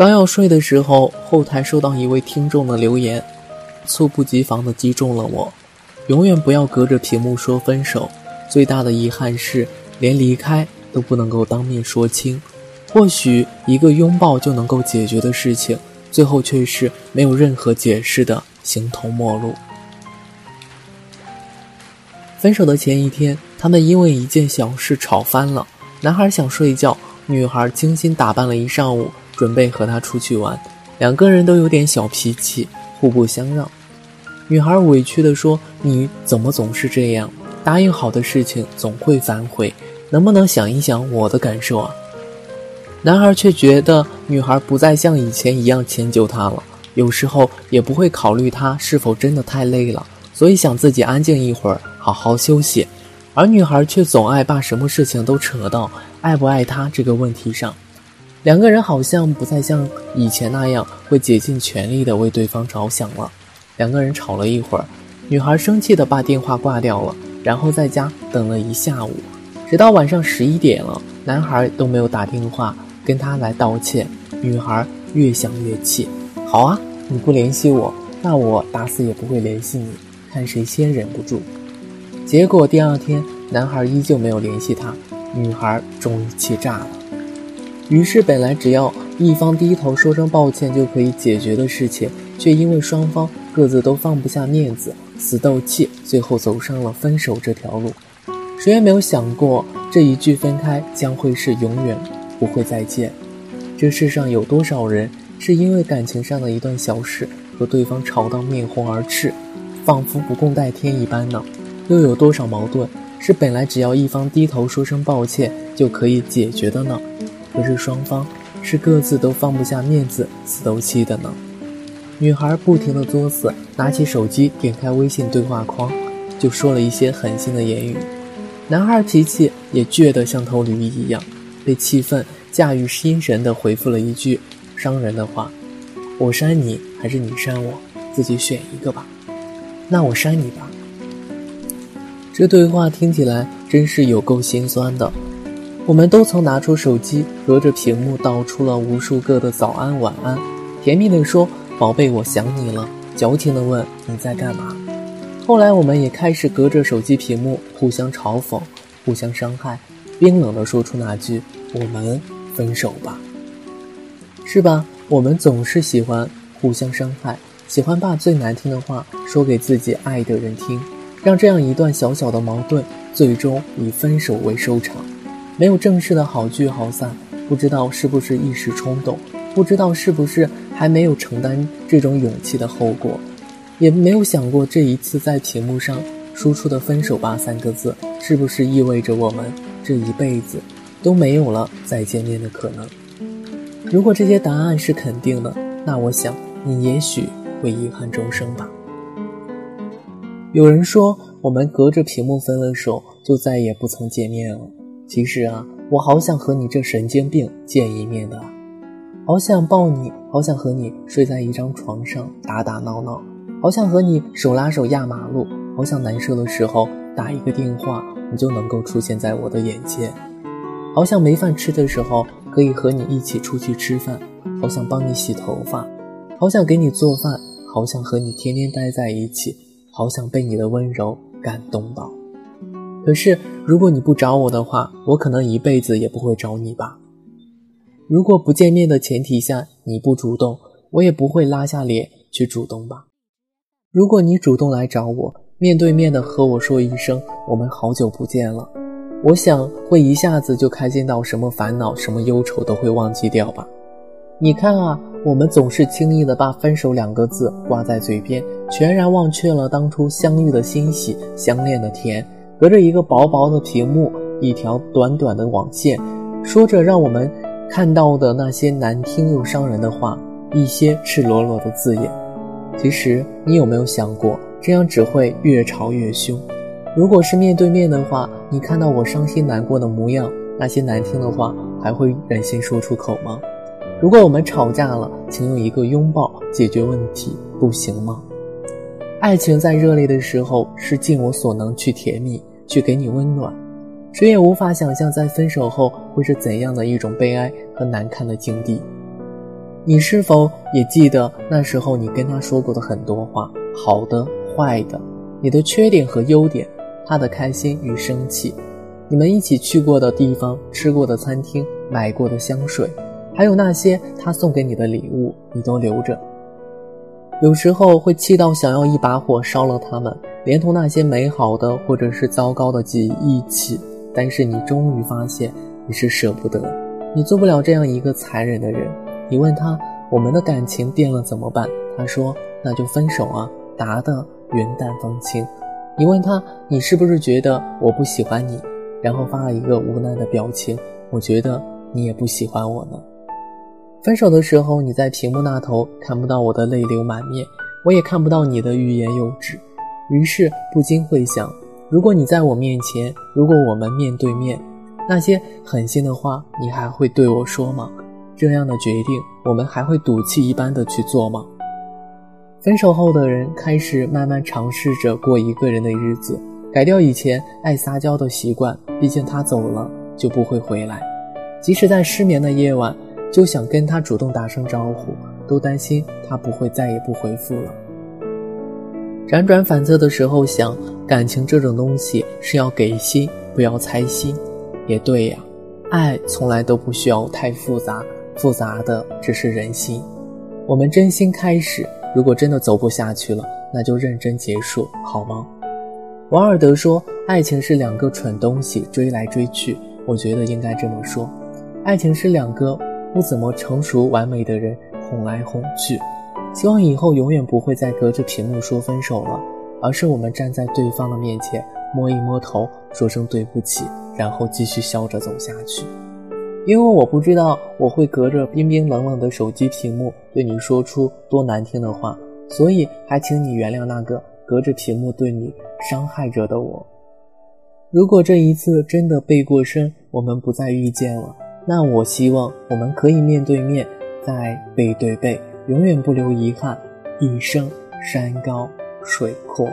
刚要睡的时候，后台收到一位听众的留言，猝不及防的击中了我。永远不要隔着屏幕说分手，最大的遗憾是连离开都不能够当面说清。或许一个拥抱就能够解决的事情，最后却是没有任何解释的形同陌路。分手的前一天，他们因为一件小事吵翻了。男孩想睡觉，女孩精心打扮了一上午，准备和他出去玩。两个人都有点小脾气，互不相让。女孩委屈地说：“你怎么总是这样？答应好的事情总会反悔，能不能想一想我的感受啊？”男孩却觉得女孩不再像以前一样迁就他了，有时候也不会考虑他是否真的太累了，所以想自己安静一会儿，好好休息。而女孩却总爱把什么事情都扯到爱不爱他这个问题上，两个人好像不再像以前那样会竭尽全力的为对方着想了。两个人吵了一会儿，女孩生气的把电话挂掉了，然后在家等了一下午，直到晚上十一点了，男孩都没有打电话。跟他来道歉，女孩越想越气。好啊，你不联系我，那我打死也不会联系你，看谁先忍不住。结果第二天，男孩依旧没有联系她，女孩终于气炸了。于是，本来只要一方低头说声抱歉就可以解决的事情，却因为双方各自都放不下面子，死斗气，最后走上了分手这条路。谁也没有想过，这一句分开将会是永远。不会再见。这世上有多少人是因为感情上的一段小事和对方吵到面红耳赤，仿佛不共戴天一般呢？又有多少矛盾是本来只要一方低头说声抱歉就可以解决的呢？可是双方是各自都放不下面子，死斗气的呢？女孩不停地作死，拿起手机点开微信对话框，就说了一些狠心的言语。男孩脾气也倔得像头驴一样。被气愤，驾驭心神的回复了一句伤人的话：“我删你还是你删我，自己选一个吧。”那我删你吧。这对话听起来真是有够心酸的。我们都曾拿出手机，隔着屏幕道出了无数个的早安晚安，甜蜜地说：“宝贝，我想你了。”矫情的问：“你在干嘛？”后来我们也开始隔着手机屏幕互相嘲讽，互相伤害。冰冷的说出那句“我们分手吧”，是吧？我们总是喜欢互相伤害，喜欢把最难听的话说给自己爱的人听，让这样一段小小的矛盾最终以分手为收场。没有正式的好聚好散，不知道是不是一时冲动，不知道是不是还没有承担这种勇气的后果，也没有想过这一次在屏幕上输出的“分手吧”三个字，是不是意味着我们。这一辈子都没有了再见面的可能。如果这些答案是肯定的，那我想你也许会遗憾终生吧。有人说我们隔着屏幕分了手，就再也不曾见面了。其实啊，我好想和你这神经病见一面的，好想抱你，好想和你睡在一张床上打打闹闹，好想和你手拉手压马路，好想难受的时候打一个电话。你就能够出现在我的眼前，好想没饭吃的时候可以和你一起出去吃饭，好想帮你洗头发，好想给你做饭，好想和你天天待在一起，好想被你的温柔感动到。可是如果你不找我的话，我可能一辈子也不会找你吧。如果不见面的前提下你不主动，我也不会拉下脸去主动吧。如果你主动来找我。面对面的和我说一声“我们好久不见了”，我想会一下子就开心到什么烦恼、什么忧愁都会忘记掉吧。你看啊，我们总是轻易的把“分手”两个字挂在嘴边，全然忘却了当初相遇的欣喜、相恋的甜。隔着一个薄薄的屏幕，一条短短的网线，说着让我们看到的那些难听又伤人的话，一些赤裸裸的字眼。其实，你有没有想过？这样只会越吵越凶。如果是面对面的话，你看到我伤心难过的模样，那些难听的话还会忍心说出口吗？如果我们吵架了，请用一个拥抱解决问题，不行吗？爱情在热烈的时候是尽我所能去甜蜜，去给你温暖。谁也无法想象在分手后会是怎样的一种悲哀和难堪的境地。你是否也记得那时候你跟他说过的很多话，好的、坏的，你的缺点和优点，他的开心与生气，你们一起去过的地方、吃过的餐厅、买过的香水，还有那些他送给你的礼物，你都留着。有时候会气到想要一把火烧了他们，连同那些美好的或者是糟糕的记忆一起。但是你终于发现你是舍不得，你做不了这样一个残忍的人。你问他我们的感情变了怎么办？他说那就分手啊，答的云淡风轻。你问他你是不是觉得我不喜欢你？然后发了一个无奈的表情。我觉得你也不喜欢我呢。分手的时候，你在屏幕那头看不到我的泪流满面，我也看不到你的欲言又止，于是不禁会想：如果你在我面前，如果我们面对面，那些狠心的话，你还会对我说吗？这样的决定，我们还会赌气一般的去做吗？分手后的人开始慢慢尝试着过一个人的日子，改掉以前爱撒娇的习惯，毕竟他走了就不会回来，即使在失眠的夜晚。就想跟他主动打声招呼，都担心他不会再也不回复了。辗转反侧的时候想，感情这种东西是要给心，不要猜心。也对呀，爱从来都不需要太复杂，复杂的只是人心。我们真心开始，如果真的走不下去了，那就认真结束，好吗？王尔德说，爱情是两个蠢东西追来追去。我觉得应该这么说，爱情是两个。不怎么成熟完美的人哄来哄去，希望以后永远不会再隔着屏幕说分手了，而是我们站在对方的面前摸一摸头，说声对不起，然后继续笑着走下去。因为我不知道我会隔着冰冰冷冷的手机屏幕对你说出多难听的话，所以还请你原谅那个隔着屏幕对你伤害着的我。如果这一次真的背过身，我们不再遇见了。那我希望我们可以面对面，再背对背，永远不留遗憾，一生山高水阔。